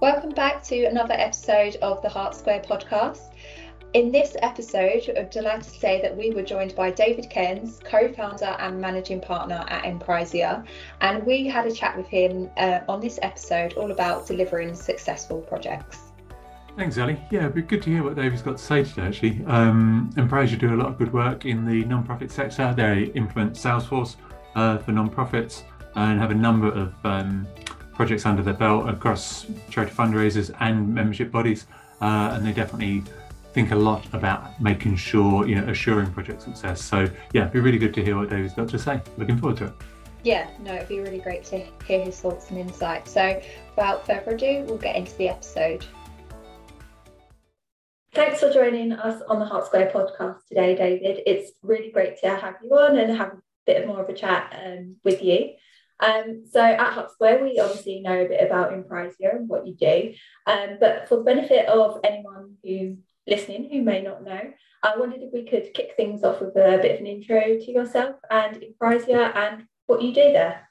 Welcome back to another episode of the Hart Square podcast. In this episode, I'm delighted to say that we were joined by David Cairns, co founder and managing partner at Emprisia, and we had a chat with him uh, on this episode all about delivering successful projects. Thanks, Ali. Yeah, it'd be good to hear what David's got to say today, actually. Um, Emprisia do a lot of good work in the non-profit sector. They implement Salesforce uh, for non-profits and have a number of um, projects under their belt across charity fundraisers and membership bodies, uh, and they definitely think a lot about making sure, you know, assuring project success. So yeah, it'd be really good to hear what David's got to say. Looking forward to it. Yeah, no, it'd be really great to hear his thoughts and insights. So without further ado, we'll get into the episode. Thanks for joining us on the Hart Square podcast today, David. It's really great to have you on and have a bit more of a chat um, with you. Um, so at Hart Square, we obviously know a bit about Emprisia and what you do. Um, but for the benefit of anyone who's listening who may not know, I wondered if we could kick things off with a bit of an intro to yourself and Emprisia and what you do there.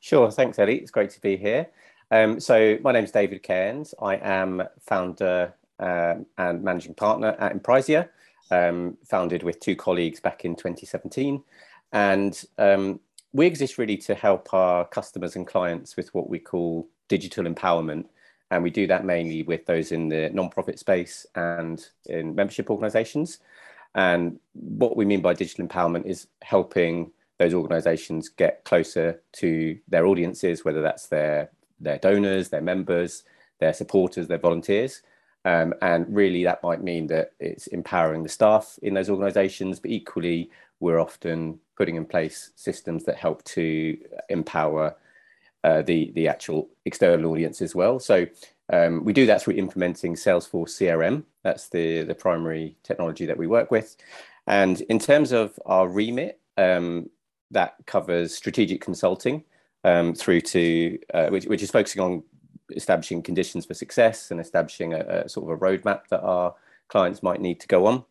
Sure, thanks, Ellie. It's great to be here. Um, so my name is David Cairns. I am founder um, and managing partner at Emprisia, um, founded with two colleagues back in 2017. And um, we exist really to help our customers and clients with what we call digital empowerment. And we do that mainly with those in the non-profit space and in membership organizations. And what we mean by digital empowerment is helping those organizations get closer to their audiences, whether that's their, their donors, their members, their supporters, their volunteers. Um, and really, that might mean that it's empowering the staff in those organizations, but equally, we're often putting in place systems that help to empower uh, the, the actual external audience as well. So um, we do that through implementing Salesforce CRM. That's the, the primary technology that we work with. And in terms of our remit, um, that covers strategic consulting um, through to, uh, which, which is focusing on establishing conditions for success and establishing a, a, sort of a roadmap that our clients might need to go on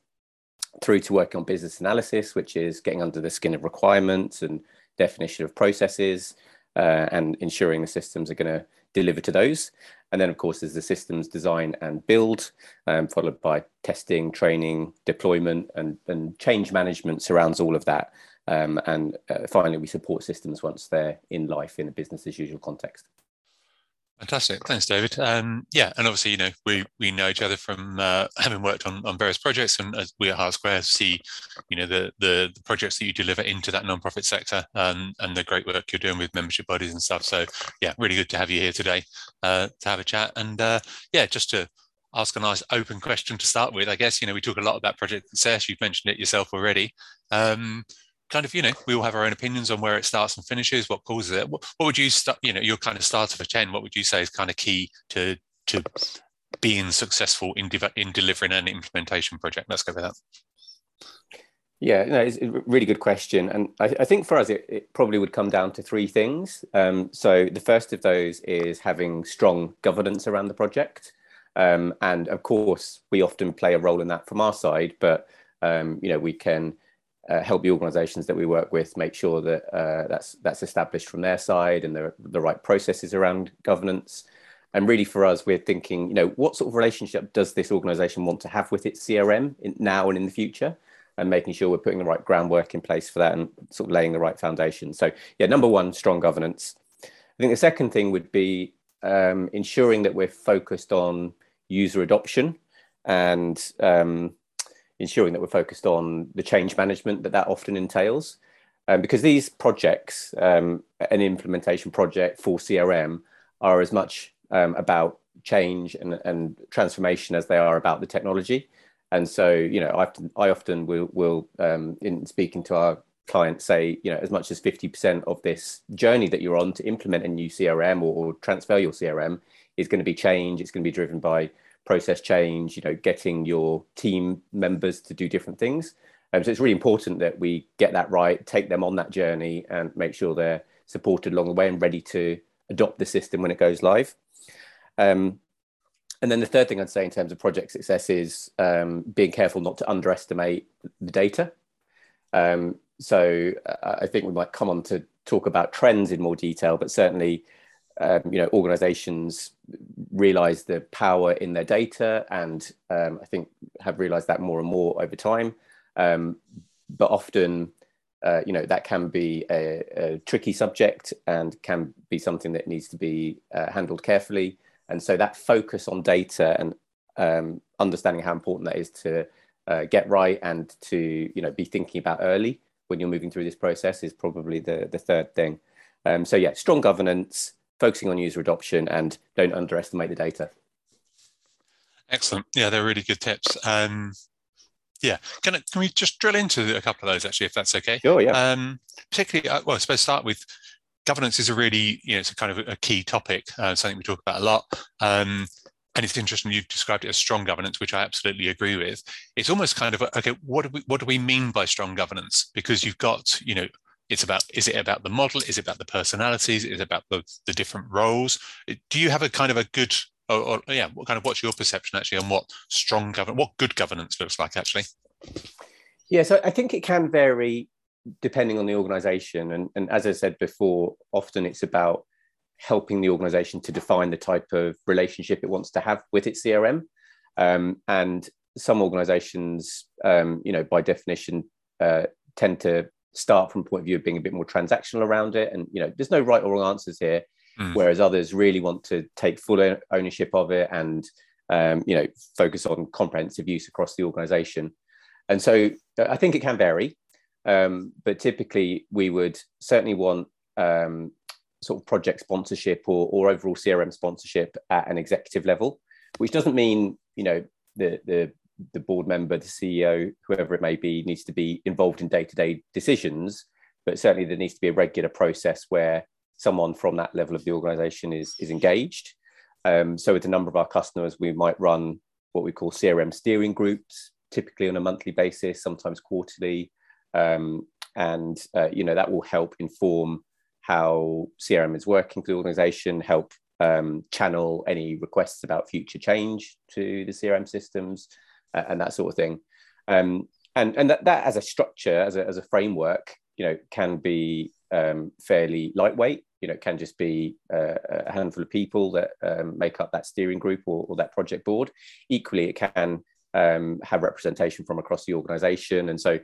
through to working on business analysis, which is getting under the skin of requirements and definition of processes uh, and ensuring the systems are going to deliver to those. And then, of course, there's the systems design and build, um, followed by testing, training, deployment, and, and change management surrounds all of that. Um, and uh, finally, we support systems once they're in life in a business as usual context. Fantastic, thanks, David. Um, yeah, and obviously, you know, we we know each other from uh, having worked on, on various projects, and as we at Hart Square see, you know, the, the, the projects that you deliver into that non-profit sector, and and the great work you're doing with membership bodies and stuff. So, yeah, really good to have you here today uh, to have a chat, and uh, yeah, just to ask a nice open question to start with. I guess you know we talk a lot about project success. You've mentioned it yourself already. Um, kind of, you know, we all have our own opinions on where it starts and finishes, what causes it. What, what would you start, you know, your kind of starter for 10, what would you say is kind of key to, to being successful in, de- in delivering an implementation project? Let's go with that. Yeah, no, it's a really good question. And I, I think for us, it, it, probably would come down to three things. Um, so the first of those is having strong governance around the project. Um, and of course, we often play a role in that from our side, but um, you know, we can uh, help the organisations that we work with make sure that uh, that's that's established from their side and the the right processes around governance. And really, for us, we're thinking, you know, what sort of relationship does this organisation want to have with its CRM in, now and in the future, and making sure we're putting the right groundwork in place for that and sort of laying the right foundation. So, yeah, number one, strong governance. I think the second thing would be um, ensuring that we're focused on user adoption and um, ensuring that we're focused on the change management that that often entails. Um, because these projects, um, an implementation project for CRM, are as much um, about change and, and transformation as they are about the technology. And so, you know, I often, I often will, will um, in speaking to our clients, say, you know, as much as 50% of this journey that you're on to implement a new CRM or, or transfer your CRM is going to be change. It's going to be driven by process change, you know, getting your team members to do different things. Um, so it's really important that we get that right, take them on that journey, and make sure they're supported along the way and ready to adopt the system when it goes live. Um, and then the third thing I'd say in terms of project success is um, being careful not to underestimate the data. Um, so uh, I think we might come on to talk about trends in more detail, but certainly um, you know organizations realize the power in their data and um, i think have realized that more and more over time. Um, but often uh, you know that can be a, a, tricky subject and can be something that needs to be uh, handled carefully. And so that focus on data and um, understanding how important that is to uh, get right and to you know be thinking about early when you're moving through this process is probably the the third thing. Um, so yeah strong governance focusing on user adoption and don't underestimate the data. Excellent. Yeah, they're really good tips. Um, yeah, can, I, can we just drill into a couple of those actually, if that's okay? Sure, yeah. Um, particularly, uh, well, I suppose start with governance is a really, you know, it's a kind of a key topic, uh, something we talk about a lot. Um, and it's interesting you've described it as strong governance, which I absolutely agree with. It's almost kind of okay, what do we what do we mean by strong governance? Because you've got, you know, it's about is it about the model? Is it about the personalities? Is it about the, the different roles? Do you have a kind of a good or, or yeah what kind of what's your perception actually on what strong governance what good governance looks like actually? Yeah so i think it can vary depending on the organization. And, and as i said before often it's about helping the organization to define the type of relationship it wants to have with its crm um, and some organizations um, you know by definition uh, tend to start from a point of view of being a bit more transactional around it. And, you know, there's no right or wrong answers here. Mm. Whereas others really want to take full ownership of it and, um, you know, focus on comprehensive use across the organization. And so uh, I think it can vary. Um, but typically we would certainly want um, sort of project sponsorship or, or overall CRM sponsorship at an executive level, which doesn't mean, you know, the, the the board member, the CEO, whoever it may be, needs to be involved in day to day decisions. But certainly, there needs to be a regular process where someone from that level of the organization is, is engaged. Um, so, with a number of our customers, we might run what we call CRM steering groups, typically on a monthly basis, sometimes quarterly. Um, and uh, you know that will help inform how CRM is working for the organization, help um, channel any requests about future change to the CRM systems, and that sort of thing. Um, and and that, that as a structure, as a, as a framework, you know, can be um, fairly lightweight. You know, it can just be uh, a handful of people that um, make up that steering group or, or, that project board. Equally, it can um, have representation from across the organisation, and so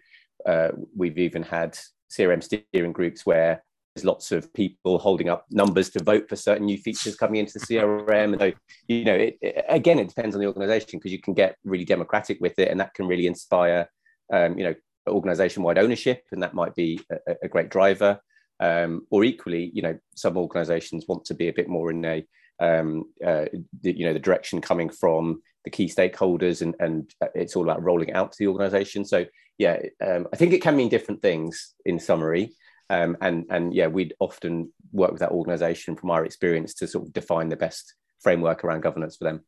uh, we've even had CRM steering groups where there's lots of people holding up numbers to vote for certain new features coming into the CRM. And so, you know, it, it, again, it depends on the organization because you can get really democratic with it, and that can really inspire, um, you know, organization-wide ownership, and that might be a, a great driver. Um, or equally, you know, some organizations want to be a bit more in a, um, uh, the, you know, the direction coming from the key stakeholders, and and it's all about rolling out to the organization. So, yeah, um, I think it can mean different things in summary. Um, and and yeah, we'd often work with that organisation from our experience to sort of define the best framework around governance for them.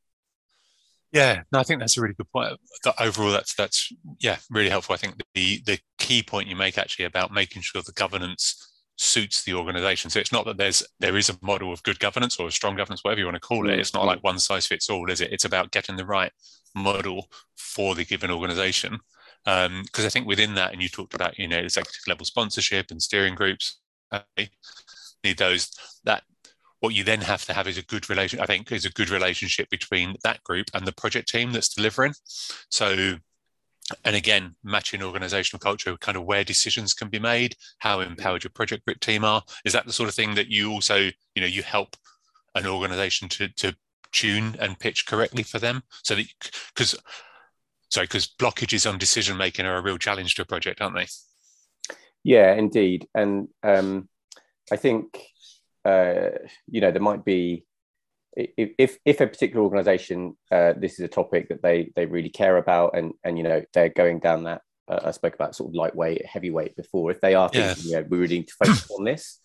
Yeah, no, I think that's a really good point. Overall, that's that's yeah, really helpful. I think the the key point you make actually about making sure the governance suits the organization. So it's not that there's there is a model of good governance or a strong governance, whatever you want to call it. Mm, it's not like one size fits all, is it? It's about getting the right model for the given organization because um, I think within that, and you talked about you know executive level sponsorship and steering groups, uh, need those that what you then have to have is a good relation i think is a good relationship between that group and the project team that's delivering. So and again matching organizational culture kind of where decisions can be made how empowered your project group team are. Is that the sort of thing that you also you know you help an organization to to tune and pitch correctly for them? So that because sorry, because blockages on decision making are a real challenge to a project, aren't they? Yeah, indeed. And um, I think uh, you know there might be if if a particular organisation uh, this is a topic that they they really care about and and you know they're going down that uh, I spoke about sort of lightweight heavyweight before if they are thinking yeah, yeah we really need to focus on this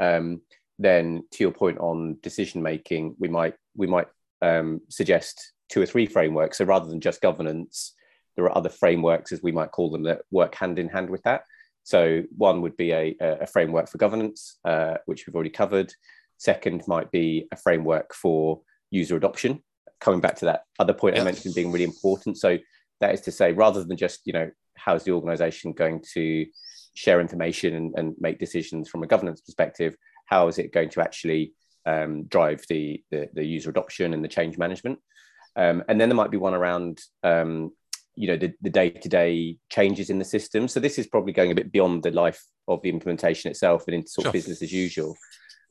um, then to your point on decision making we might we might um, suggest two or three frameworks. So rather than just governance, there are other frameworks, as we might call them, that work hand in hand with that. So one would be a, a framework for governance, uh, which we've already covered. Second might be a framework for user adoption. Coming back to that other point I mentioned being really important. So that is to say, rather than just, you know, how's the organization going to share information and, and make decisions from a governance perspective, how is it going to actually um, drive the, the, the user adoption and the change management. Um, and then there might be one around um, you know the, the day-to-day changes in the system. So this is probably going a bit beyond the life of the implementation itself and into sort sure. of business as usual.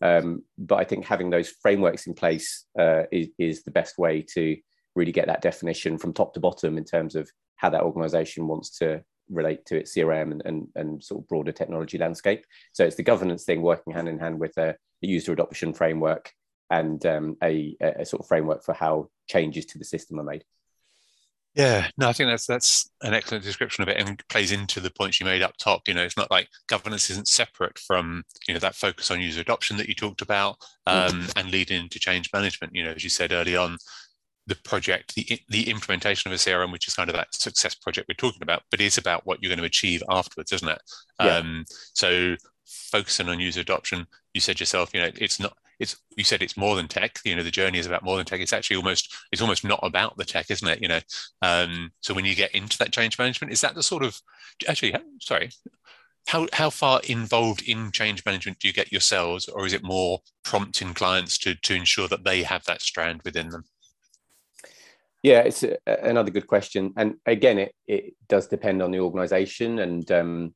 Um, but i think having those frameworks in place uh, is, is the best way to really get that definition from top to bottom in terms of how that organization wants to relate to its crm and, and, and sort of broader technology landscape. So it's the governance thing working hand in hand with a, a user adoption framework and um, a, a sort of framework for how changes to the system are made yeah, no, I think that's that's an excellent description of it and plays into the points you made up top. You know, it's not like governance isn't separate from you know that focus on user adoption that you talked about mm-hmm. um, and leading to change management. You know, as you said early on, the project, the the implementation of a CRM, which is kind of that success project we're talking about, but it's about what you're going to achieve afterwards, isn't it? Yeah. Um, so focusing on user adoption, you said yourself, you know, it's not it's you said it's more than tech you know the journey is about more than tech. It's actually almost it's almost not about the tech isn't it? You know um, so when you get into that change management is that the sort of actually sorry how how far involved in change management do you get yourselves or is it more prompting clients to to ensure that they have that strand within them? Yeah it's a, another good question. And again it it does depend on the organization and um,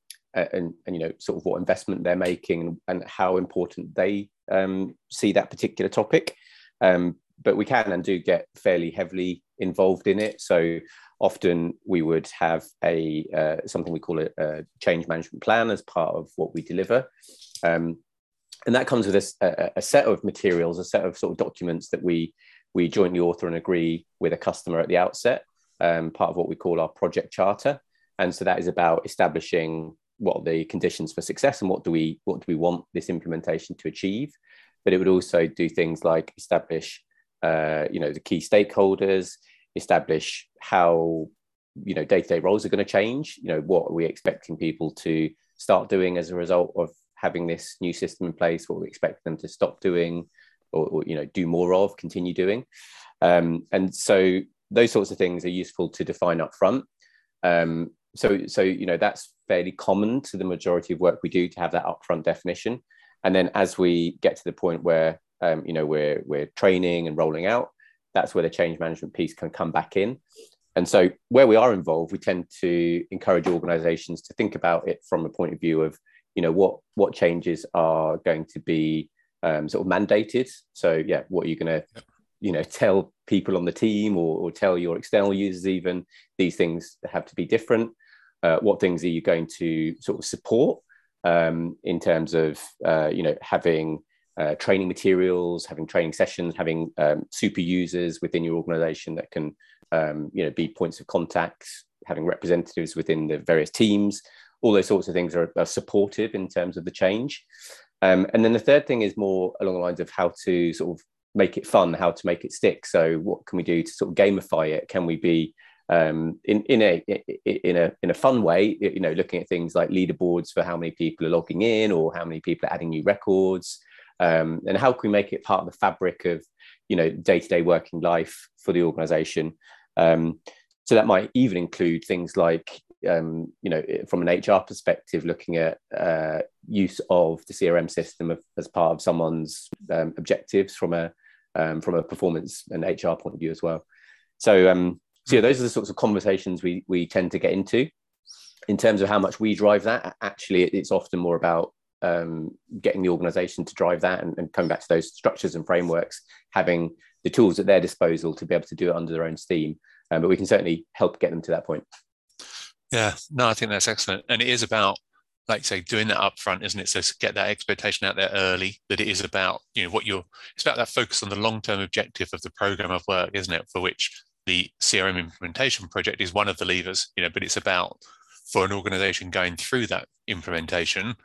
and, and you know sort of what investment they're making and how important they um, see that particular topic. Um, but we can and do get fairly heavily involved in it. So often we would have a uh, something we call a, a, change management plan as part of what we deliver. Um, and that comes with a, a, set of materials, a set of sort of documents that we we jointly author and agree with a customer at the outset, um, part of what we call our project charter. And so that is about establishing what are the conditions for success and what do we what do we want this implementation to achieve. But it would also do things like establish uh, you know the key stakeholders establish how you know day-to-day roles are going to change. You know what are we expecting people to start doing as a result of having this new system in place? What we expect them to stop doing or, or you know do more of continue doing? Um, and so those sorts of things are useful to define up front um, so so you know that's fairly common to the majority of work we do to have that upfront definition. And then as we get to the point where um, you know we're we're training and rolling out, that's where the change management piece can come back in. And so where we are involved, we tend to encourage organizations to think about it from a point of view of, you know, what what changes are going to be um, sort of mandated. So yeah, what are you going to, you know, tell people on the team or, or tell your external users even these things have to be different uh, what things are you going to sort of support um, in terms of uh, you know having uh, training materials, having training sessions, having um, super users within your organization that can um, you know be points of contact, having representatives within the various teams. All those sorts of things are, are supportive in terms of the change. Um, and then the third thing is more along the lines of how to sort of make it fun, how to make it stick. So what can we do to sort of gamify it? Can we be um, in in a in a in a fun way. You know, looking at things like leaderboards for how many people are logging in or how many people are adding new records, um, and how can we make it part of the fabric of you know day to day working life for the organisation. Um, so that might even include things like um, you know, from an HR perspective, looking at uh, use of the CRM system of, as part of someone's um, objectives from a um, from a performance and HR point of view as well. So um, so yeah, those are the sorts of conversations we we tend to get into. In terms of how much we drive that, actually, it's often more about um, getting the organization to drive that and, and, coming back to those structures and frameworks, having the tools at their disposal to be able to do it under their own steam. Um, but we can certainly help get them to that point. Yeah, no, I think that's excellent. And it is about, like say, doing that upfront, isn't it? So get that expectation out there early that it is about, you know, what you're, it's about that focus on the long term objective of the program of work, isn't it? For which the CRM implementation project is one of the levers, you know, but it's about for an organization going through that implementation,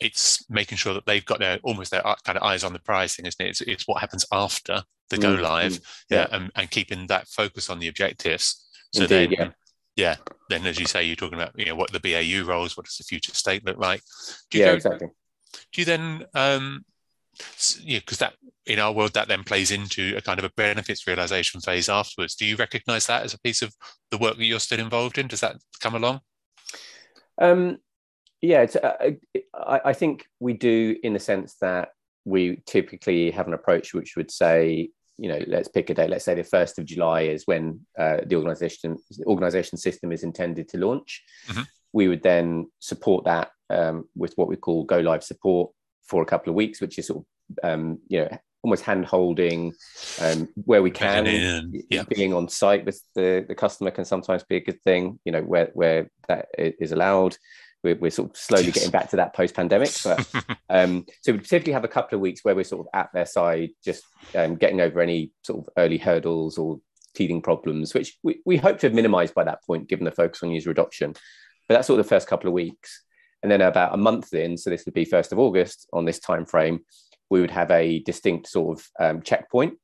it's making sure that they've got their almost their kind of eyes on the prize thing, isn't it? It's, it's what happens after the go mm-hmm. live, mm, yeah, yeah and, and, keeping that focus on the objectives. So Indeed, then, yeah. Yeah, then as you say, you're talking about you know what the BAU roles, what does the future state look like? Do you yeah, go, exactly. Do you then um, yeah, because that in our world that then plays into a kind of a benefits realization phase afterwards. Do you recognize that as a piece of the work that you're still involved in? Does that come along? Um, yeah, uh, I, I think we do in the sense that we typically have an approach which would say, you know, let's pick a date. Let's say the first of July is when uh, the organization organization system is intended to launch. Mm-hmm. We would then support that um, with what we call go live support for a couple of weeks, which is sort of um, you know almost hand holding um, where we can. Yeah. Being on site with the, the customer can sometimes be a good thing. You know where where that is allowed we're, we're sort of slowly yes. getting back to that post pandemic. But um, so we typically have a couple of weeks where we're sort of at their side, just um, getting over any sort of early hurdles or teething problems, which we, we hope to have minimized by that point, given the focus on user adoption. But that's sort of the first couple of weeks. And then about a month in, so this would be 1st of August on this time frame, we would have a distinct sort of um, checkpoint.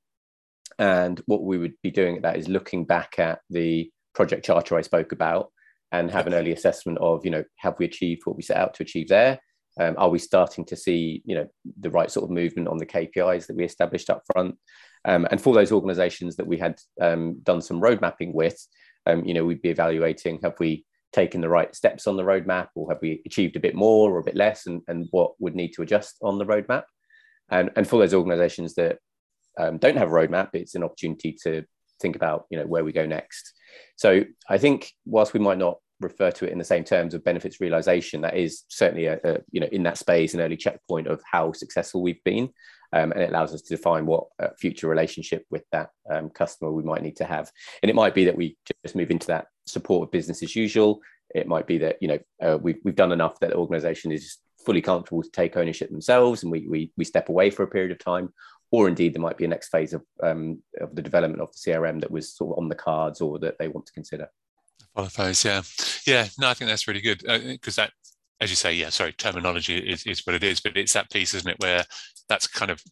And what we would be doing at that is looking back at the project charter I spoke about and have an early assessment of you know have we achieved what we set out to achieve there? Um, are we starting to see you know the right sort of movement on the kpis that we established up front? Um, and for those organizations that we had um, done some road mapping with um, you know we'd be evaluating have we taken the right steps on the roadmap or have we achieved a bit more or a bit less and, and what would need to adjust on the roadmap and, and for those organizations that um, don't have a roadmap it's an opportunity to think about you know where we go next so i think whilst we might not refer to it in the same terms of benefits realization that is certainly a, a, you know in that space an early checkpoint of how successful we've been um, and it allows us to define what future relationship with that um, customer we might need to have. And it might be that we just move into that support of business as usual. It might be that you know uh, we've, we've done enough that the organization is fully comfortable to take ownership themselves and we, we, we step away for a period of time or indeed there might be a next phase of, um, of the development of the crm that was sort of on the cards or that they want to consider qualifies yeah yeah no i think that's really good because uh, that as you say yeah sorry terminology is, is what it is but it's that piece isn't it where that's kind of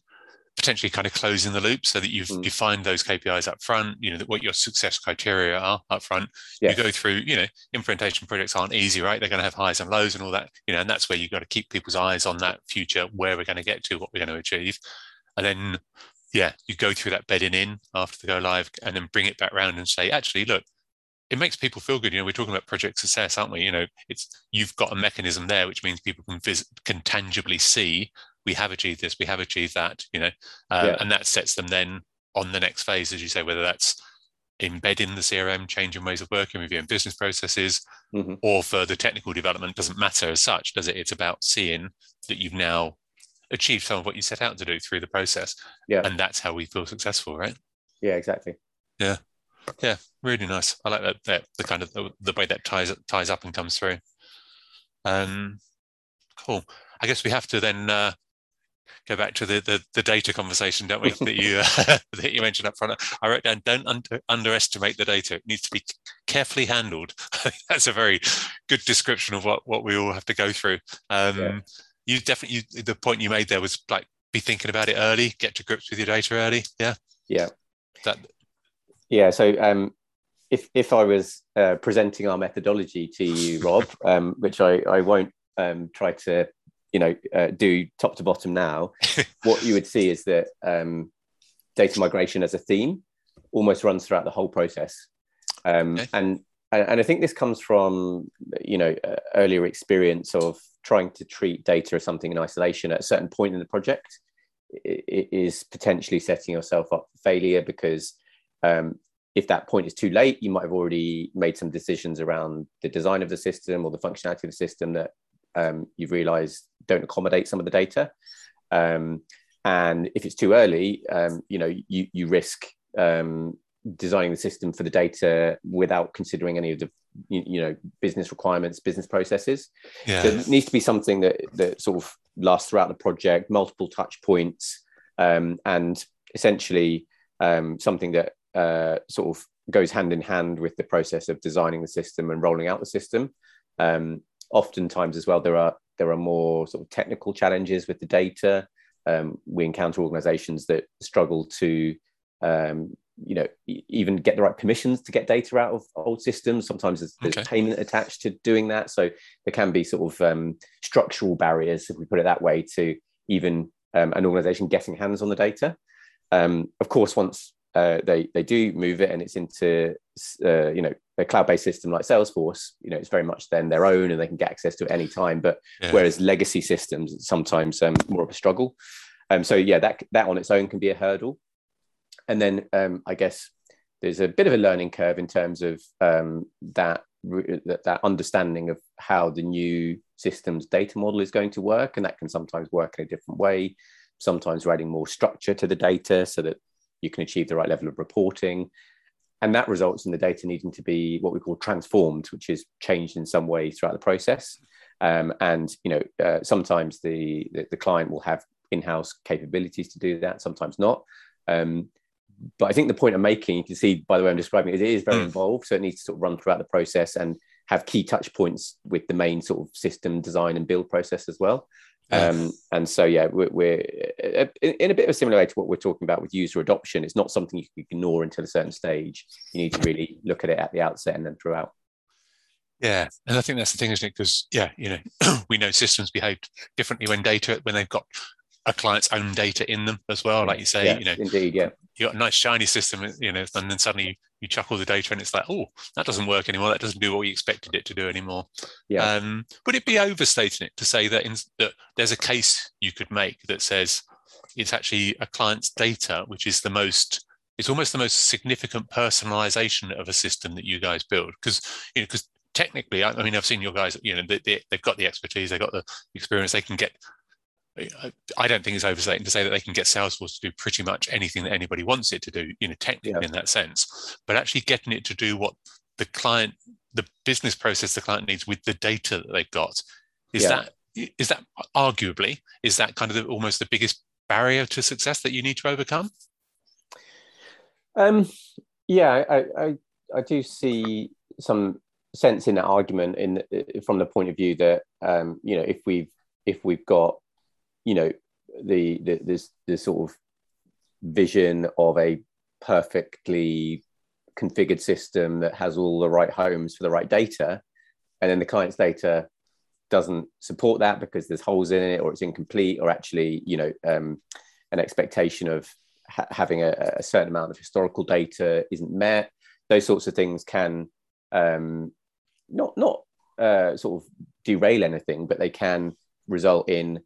potentially kind of closing the loop so that you've mm. defined those KPIs up front, you know, what your success criteria are up front. Yes. You go through, you know, implementation projects aren't easy, right? They're going to have highs and lows and all that, you know, and that's where you've got to keep people's eyes on that future, where we're going to get to, what we're going to achieve. And then, yeah, you go through that bedding in after the go live and then bring it back around and say, actually, look, it makes people feel good. You know, we're talking about project success, aren't we? You know, it's you've got a mechanism there, which means people can visit, can tangibly see we have achieved this, we have achieved that. You know, uh, yeah. and that sets them then on the next phase, as you say, whether that's embedding the CRM, changing ways of working, reviewing business processes, mm-hmm. or further technical development doesn't matter as such, does it? It's about seeing that you've now achieved some of what you set out to do through the process. Yeah. And that's how we feel successful, right? Yeah, exactly. Yeah. Yeah, really nice. I like that, that the kind of the, the way that ties ties up and comes through. Um, cool. I guess we have to then uh, go back to the, the, the data conversation, don't we? that you uh, that you mentioned up front. I wrote down: don't under, underestimate the data. It needs to be carefully handled. That's a very good description of what what we all have to go through. Um, yeah. You definitely you, the point you made there was like be thinking about it early, get to grips with your data early. Yeah. Yeah. That yeah. So um, if if I was uh, presenting our methodology to you, Rob, um, which I I won't um, try to you know uh, do top to bottom now, what you would see is that um, data migration as a theme almost runs throughout the whole process, um, okay. and and I think this comes from you know uh, earlier experience of trying to treat data as something in isolation at a certain point in the project. It is potentially setting yourself up for failure because um, if that point is too late, you might have already made some decisions around the design of the system or the functionality of the system that um, you've realized don't accommodate some of the data. Um, and if it's too early, um, you know, you, you risk um, designing the system for the data without considering any of the you, you know business requirements business processes yeah. so it needs to be something that that sort of lasts throughout the project multiple touch points um, and essentially um, something that uh, sort of goes hand in hand with the process of designing the system and rolling out the system. Um, oftentimes, as well, there are there are more sort of technical challenges with the data. Um, we encounter organisations that struggle to, um, you know, even get the right permissions to get data out of old systems. Sometimes there's, there's okay. payment attached to doing that, so there can be sort of um, structural barriers, if we put it that way, to even um, an organisation getting hands on the data. Um, of course, once uh, they they do move it and it's into uh, you know a cloud-based system like Salesforce, you know, it's very much then their own and they can get access to it any time. But yeah. whereas legacy systems sometimes um, more of a struggle. Um, so yeah, that that on its own can be a hurdle. And then um, I guess there's a bit of a learning curve in terms of um, that, that that understanding of how the new system's data model is going to work, and that can sometimes work in a different way. Sometimes we're adding more structure to the data so that you can achieve the right level of reporting and that results in the data needing to be what we call transformed, which is changed in some way throughout the process. Um, and you know, uh, sometimes the, the, the client will have in-house capabilities to do that, sometimes not. Um, but I think the point I'm making, you can see by the way I'm describing it, it is very mm. involved. So it needs to sort of run throughout the process and have key touch points with the main sort of system design and build process as well. Um, and so, yeah, we're, we're, uh, in a bit of a similar way to what we're talking about with user adoption. It's not something you can ignore until a certain stage. You need to really look at it at the outset and then throughout. Yeah, and I think that's the thing, isn't it? Because yeah, you know, we know systems behave differently when data when they've got a client's own data in them as well. Like you say, yeah, you know, indeed, yeah, you got a nice shiny system, you know, and then suddenly you chuck all the data and it's like, oh, that doesn't work anymore. That doesn't do what we expected it to do anymore. Yeah. Um, would it be overstating it to say that, in, that there's a case you could make that says it's actually a client's data, which is the most, it's almost the most significant personalization of a system that you guys build? Because, you know, because technically, I, I, mean, I've seen your guys, you know, they, they, they've got the expertise, they've got the experience, they can get I don't think it's overstating to say that they can get Salesforce to do pretty much anything that anybody wants it to do, you know, technically yeah. in that sense. But actually getting it to do what the client, the business process the client needs with the data that they've got, is yeah. that is that arguably is that kind of the, almost the biggest barrier to success that you need to overcome? Um, yeah, I, I I do see some sense in that argument in from the point of view that um, you know if we've if we've got you know the, the this sort of vision of a perfectly configured system that has all the right homes for the right data and then the client's data doesn't support that because there's holes in it or it's incomplete or actually you know um, an expectation of ha- having a, a, certain amount of historical data isn't met. Those sorts of things can um, not not uh, sort of derail anything but they can result in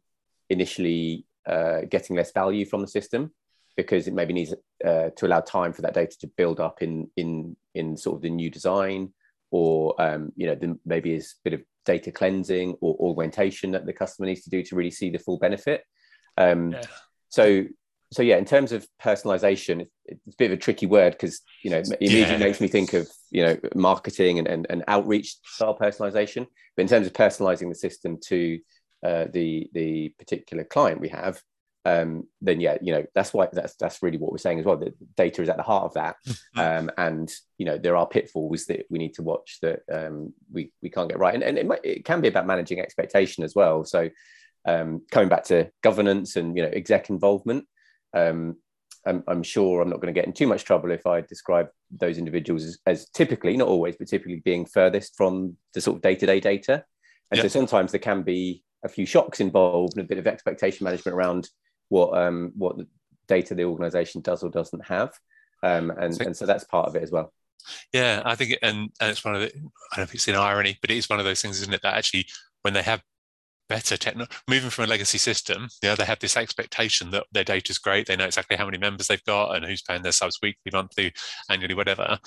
initially uh, getting less value from the system because it maybe needs uh, to allow time for that data to build up in in in sort of the new design or um, you know the, maybe is a bit of data cleansing or augmentation that the customer needs to do to really see the full benefit um, yeah. so so yeah in terms of personalization it's a bit of a tricky word because you know it immediately yeah. makes me think of you know marketing and, and, and outreach style personalization but in terms of personalizing the system to uh, the the particular client we have, um, then yeah, you know that's why that's that's really what we're saying as well. The data is at the heart of that, mm-hmm. um, and you know there are pitfalls that we need to watch that um, we we can't get right, and, and it, might, it can be about managing expectation as well. So um, coming back to governance and you know exec involvement. Um, I'm, I'm, sure I'm not going to get in too much trouble if I describe those individuals as, as, typically, not always, but typically being furthest from the sort of day-to-day data. And so sometimes there can be a few shocks involved and a bit of expectation management around what um, what the data the organization does or doesn't have. Um, and, so, and so that's part of it as well. Yeah, I think, and, and it's one of the, I don't know if it's an irony, but it is one of those things, isn't it? That actually, when they have better technology, moving from a legacy system, you know, they have this expectation that their data is great. They know exactly how many members they've got and who's paying their subs weekly, monthly, annually, whatever.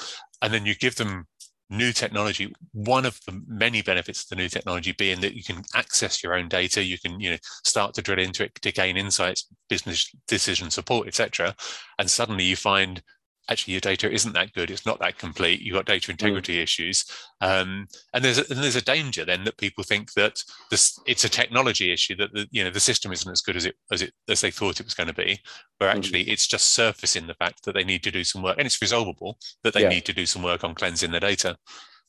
And then you give them new technology one of the many benefits of the new technology being that you can access your own data you can you know start to drill into it to gain insights business decision support etc and suddenly you find actually your data isn't that good it's not that complete you've got data mm. integrity mm. issues um, and there's a, and there's a danger then that people think that this it's a technology issue that the you know the system isn't as good as it as it as they thought it was going to be where mm. actually mm. it's just surfacing the fact that they need to do some work and it's resolvable that they yeah. need to do some work on cleansing their data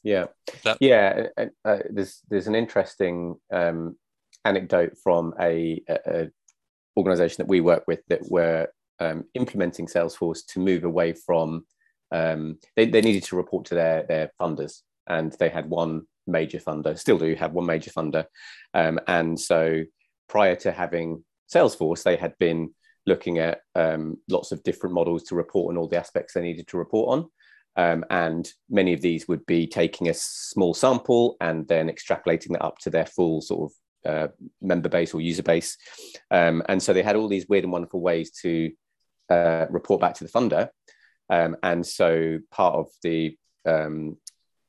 yeah that, yeah uh, there's there's an interesting um, anecdote from a, a, a organization that we work with that were um, implementing Salesforce to move away from um, they, they needed to report to their their funders, and they had one major funder, still do have one major funder, um, and so prior to having Salesforce, they had been looking at um, lots of different models to report on all the aspects they needed to report on. Um, and many of these would be taking a small sample and then extrapolating that up to their full sort of uh, member base or user base. Um, and so they had all these weird and wonderful ways to uh, report back to the funder. Um, and so part of the, um,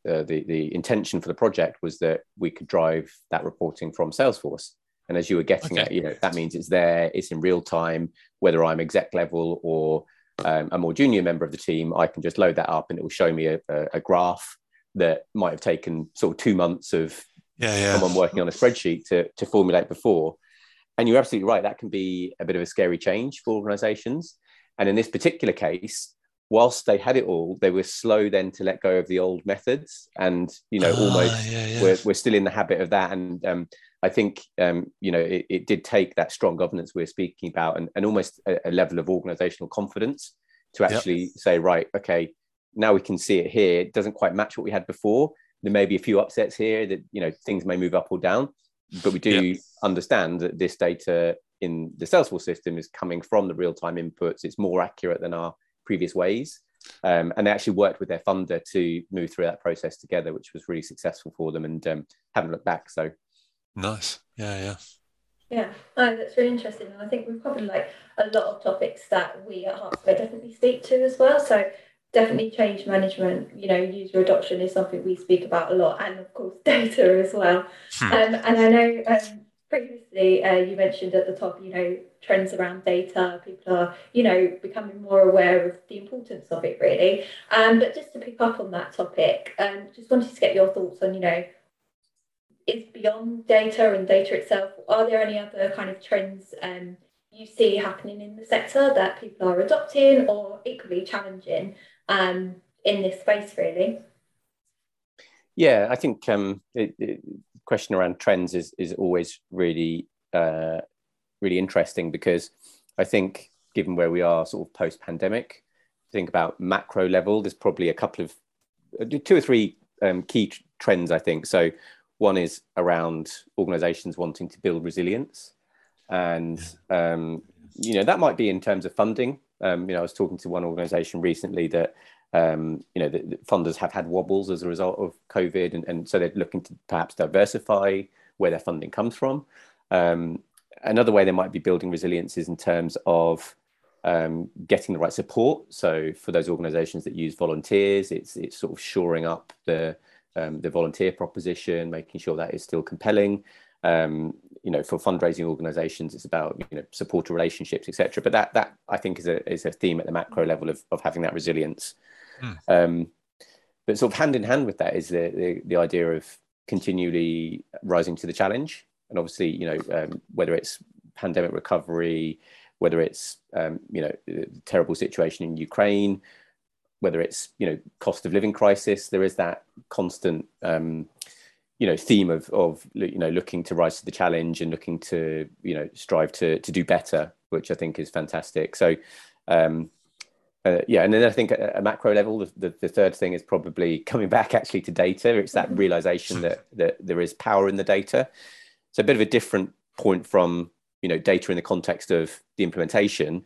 uh, the, the intention for the project was that we could drive that reporting from Salesforce. And as you were getting okay. at, you know, that means it's there, it's in real time, whether I'm exec level or um, a more junior member of the team, I can just load that up and it will show me a, a, a graph that might have taken sort of two months of yeah, yeah. someone working on a spreadsheet to, to formulate before. And you're absolutely right. That can be a bit of a scary change for organizations. And in this particular case, whilst they had it all, they were slow then to let go of the old methods. And, you know, oh, almost yeah, yeah. We're, we're still in the habit of that. And um, I think, um, you know, it, it, did take that strong governance we are speaking about and, and almost a, a, level of organizational confidence to actually yep. say, right, okay, now we can see it here. It doesn't quite match what we had before. There may be a few upsets here that, you know, things may move up or down, but we do yep. understand that this data in the Salesforce system is coming from the real-time inputs. It's more accurate than our previous ways. Um, and they actually worked with their funder to move through that process together, which was really successful for them and um, haven't looked back. So nice. Yeah, yeah. Yeah, oh, that's really interesting. And I think we've covered like a lot of topics that we at Hart Square definitely speak to as well. So definitely change management, you know, user adoption is something we speak about a lot, and of course data as well. Hmm. Um, and I know um, previously uh, you mentioned at the top, you know, trends around data. People are, you know, becoming more aware of the importance of it, really. Um, but just to pick up on that topic, um, just wanted to get your thoughts on, you know, is beyond data and data itself. Are there any other kind of trends um, you see happening in the sector that people are adopting, or equally challenging um, in this space, really? Yeah, I think um, it, it, question around trends is is always really uh, really interesting because I think given where we are sort of post pandemic, think about macro level. There's probably a couple of uh, two or three um, key trends. I think so. One is around organisations wanting to build resilience, and um, you know that might be in terms of funding. Um, you know, I was talking to one organisation recently that um, you know, the, the, funders have had wobbles as a result of COVID, and, and, so they're looking to perhaps diversify where their funding comes from. Um, another way they might be building resilience is in terms of um, getting the right support. So for those organisations that use volunteers, it's it's sort of shoring up the um, the volunteer proposition, making sure that is still compelling. Um, you know, for fundraising organisations, it's about you know supporter relationships, etc. But that that I think is a is a theme at the macro level of of having that resilience. Mm. Um, but sort of hand in hand with that is the, the, the idea of continually rising to the challenge. And obviously, you know, um, whether it's pandemic recovery, whether it's um, you know terrible situation in Ukraine, whether it's you know cost of living crisis, there is that constant um, you know theme of of you know looking to rise to the challenge and looking to you know strive to to do better, which I think is fantastic. So um, uh, yeah, and then I think at a macro level, the, the, the, third thing is probably coming back actually to data. It's that mm-hmm. realization that, that there is power in the data. So a bit of a different point from you know data in the context of the implementation,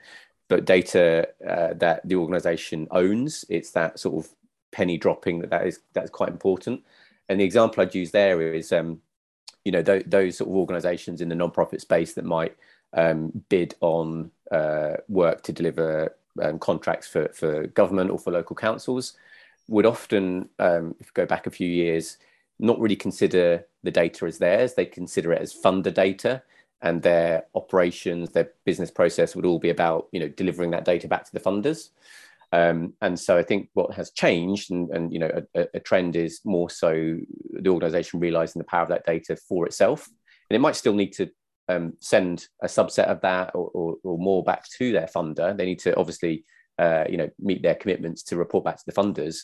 but data uh, that the organization owns. It's that sort of penny dropping that that is that's quite important. And the example I'd use there is um, you know th- those sort of organizations in the nonprofit space that might um, bid on uh, work to deliver um, contracts for, for government or for local councils would often, um, if you go back a few years, not really consider the data as theirs. They consider it as funder data, and their operations, their business process would all be about you know delivering that data back to the funders. Um, and so I think what has changed, and, and you know, a, a, trend is more so the organisation realising the power of that data for itself, and it might still need to um, send a subset of that or, or, or, more back to their funder. They need to obviously, uh, you know, meet their commitments to report back to the funders.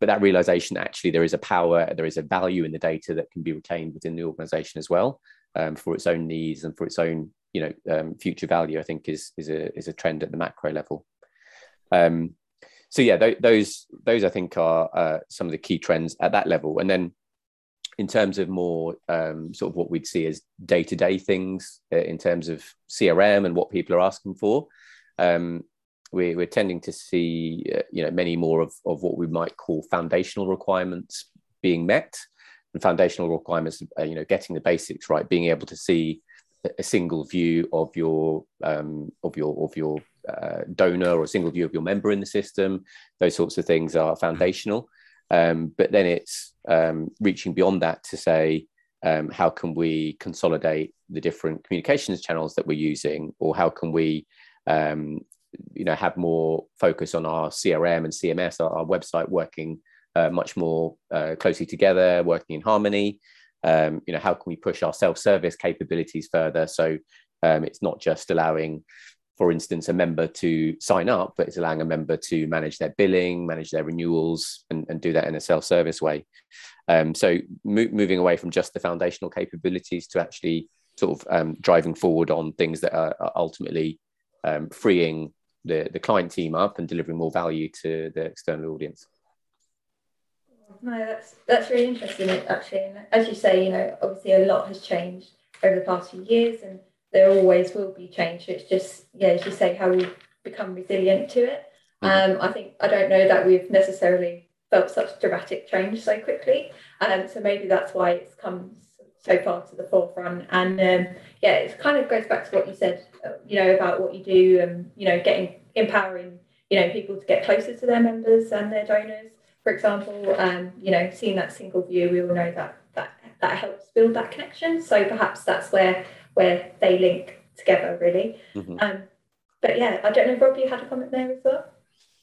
But that realization actually there is a power, there is a value in the data that can be retained within the organization as well um, for its own needs and for its own, you know, um, future value. I think is is a is a trend at the macro level. Um, so yeah, th- those those I think are uh, some of the key trends at that level. And then in terms of more um, sort of what we'd see as day to day things uh, in terms of CRM and what people are asking for. Um, we, are tending to see, uh, you know, many more of, of what we might call foundational requirements being met. and foundational requirements, uh, you know, getting the basics right, being able to see a single view of your um, of your of your uh, donor or a single view of your member in the system. Those sorts of things are foundational. Um, but then it's um, reaching beyond that to say, um, how can we consolidate the different communications channels that we're using, or how can we, um, you know, have more focus on our CRM and CMS, our, our website working uh, much more uh, closely together, working in harmony. Um, you know, how can we push our self-service capabilities further? So um, it's not just allowing for instance, a member to sign up, but it's allowing a member to manage their billing, manage their renewals, and, and do that in a self service way. Um, so, mo- moving away from just the foundational capabilities to actually sort of um, driving forward on things that are, are ultimately um, freeing the, the client team up and delivering more value to the external audience. No, that's that's really interesting actually. And as you say, you know, obviously a lot has changed over the past few years, and there always will be change. It's just, yeah, as you say, how we become resilient to it. Mm-hmm. Um, I think I don't know that we've necessarily felt such dramatic change so quickly. Um, so maybe that's why it's come so far to the forefront. And um, yeah, it kind of goes back to what you said, uh, you know, about what you do and you know, getting empowering, you know, people to get closer to their members and their donors. For example, um, you know, seeing that single view, we all know that that that helps build that connection. So perhaps that's where where they link together really. Mm-hmm. Um, but yeah, I don't know, Rob, you had a comment there as well.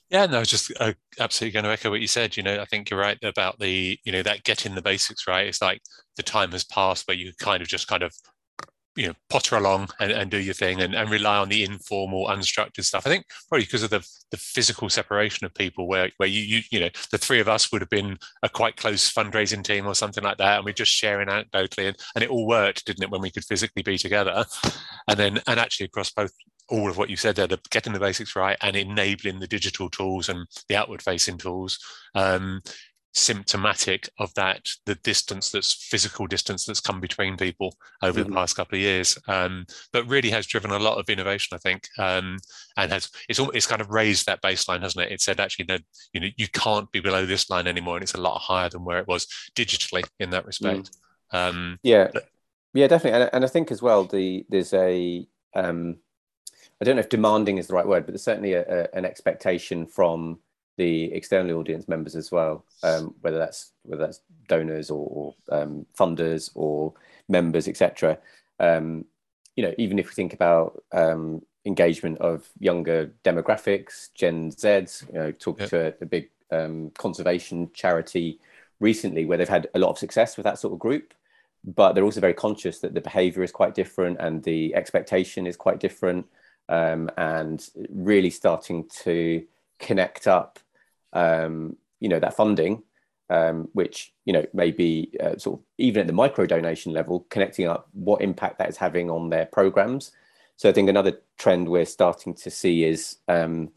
Yeah, no, just uh, absolutely going to echo what you said. You know, I think you're right about the, you know, that getting the basics right. It's like the time has passed where you kind of just kind of you know potter along and, and do your thing and, and rely on the informal unstructured stuff. I think probably because of the the physical separation of people where where you you, you know the three of us would have been a quite close fundraising team or something like that and we're just sharing anecdotally and, and it all worked didn't it when we could physically be together. And then and actually across both all of what you said there, the, getting the basics right and enabling the digital tools and the outward facing tools um, symptomatic of that the distance that's physical distance that's come between people over mm-hmm. the past couple of years um, but really has driven a lot of innovation i think um, and has it's it's kind of raised that baseline hasn't it it said actually that you know you can't be below this line anymore and it's a lot higher than where it was digitally in that respect mm. um, yeah but, yeah definitely and, and i think as well the there's a um, I don't know if demanding is the right word, but there's certainly a, a, an expectation from the external audience members as well, um, whether that's whether that's donors or, or um, funders or members, etc. Um, you know, even if we think about um, engagement of younger demographics, Gen Zs, you know, talked yep. to a, a big um, conservation charity recently where they've had a lot of success with that sort of group, but they're also very conscious that the behaviour is quite different and the expectation is quite different, um, and really starting to connect up um, you know, that funding, um, which, you know, maybe uh, sort of even at the micro donation level, connecting up what impact that is having on their programs. So I think another trend we're starting to see is, um,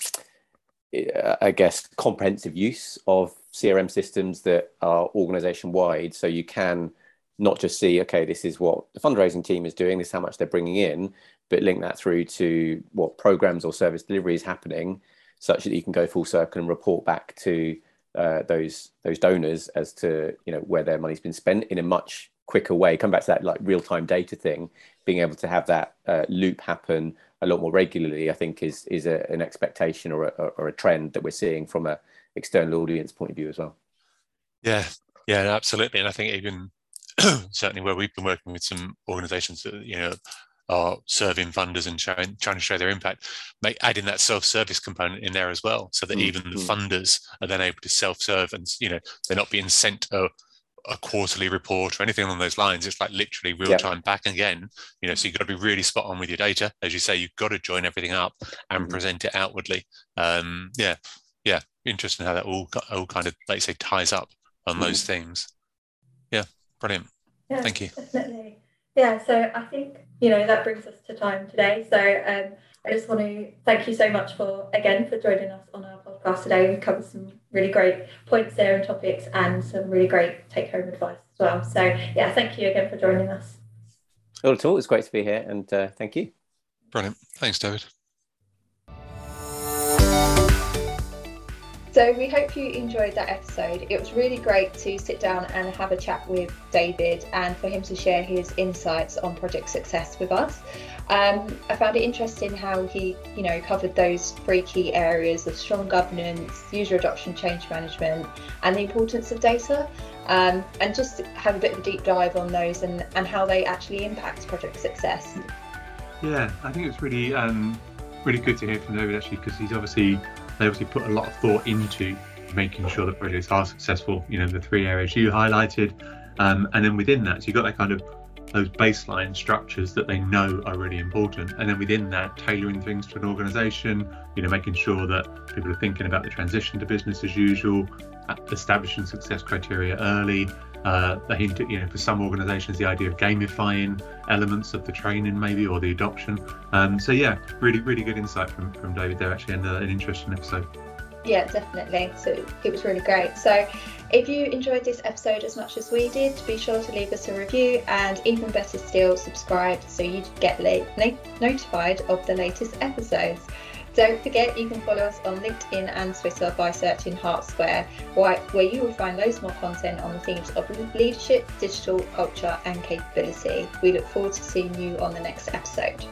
I guess, comprehensive use of CRM systems that are organization wide. So you can not just see, okay, this is what the fundraising team is doing, this is how much they're bringing in, but link that through to what programs or service delivery is happening such that you can go full circle and report back to uh, those those donors as to you know where their money's been spent in a much quicker way. Come back to that like real time data thing, being able to have that uh, loop happen a lot more regularly, I think is is a, an expectation or a, or a trend that we're seeing from a external audience point of view as well. Yeah, yeah, absolutely, and I think even certainly where we've been working with some organisations that you know are serving funders and showing, trying to show their impact, make adding that self-service component in there as well, so that mm-hmm. even the mm. funders are then able to self-serve and you know they're not being sent a, a quarterly report or anything along those lines. It's like literally real time back again. You know, so you've got to be really spot on with your data, as you say. You've got to join everything up and mm-hmm. present it outwardly. Um, yeah, yeah, interesting how that all all kind of like say ties up on mm-hmm. those things. Yeah, brilliant. Yeah, Thank you. Definitely yeah, so I think, you know, that brings us to time today. So um, I just want to thank you so much for, again, for joining us on our podcast today. We covered some really great points there and topics and some really great take home advice as well. So, yeah, thank you again for joining us. Not at all. It's great to be here and uh, thank you. Brilliant. Thanks, David. So we hope you enjoyed that episode. It was really great to sit down and have a chat with David and for him to share his insights on project success with us. Um, I found it interesting how he, you know, covered those three key areas of strong governance, user adoption, change management, and the importance of data. Um, and just have a bit of a deep dive on those and, and how they actually impact project success. Yeah, I think it's really um, really good to hear from David actually because he's obviously they obviously put a lot of thought into making sure the projects are successful. You know, the three areas you highlighted, um, and then within that, so you've got that kind of those baseline structures that they know are really important and then within that tailoring things to an organization you know making sure that people are thinking about the transition to business as usual establishing success criteria early uh, they you know, for some organisations, the idea of gamifying elements of the training, maybe, or the adoption. Um, so yeah, really, really good insight from, from David there, actually, and uh, an interesting episode. Yeah, definitely. So it was really great. So if you enjoyed this episode as much as we did, be sure to leave us a review and even better still, subscribe so you get notified of the latest episodes. Don't forget you can follow us on LinkedIn and Twitter by searching Hart Square, where you will find loads more content on the themes of leadership, digital, culture, and capability. We look forward to seeing you on the next episode.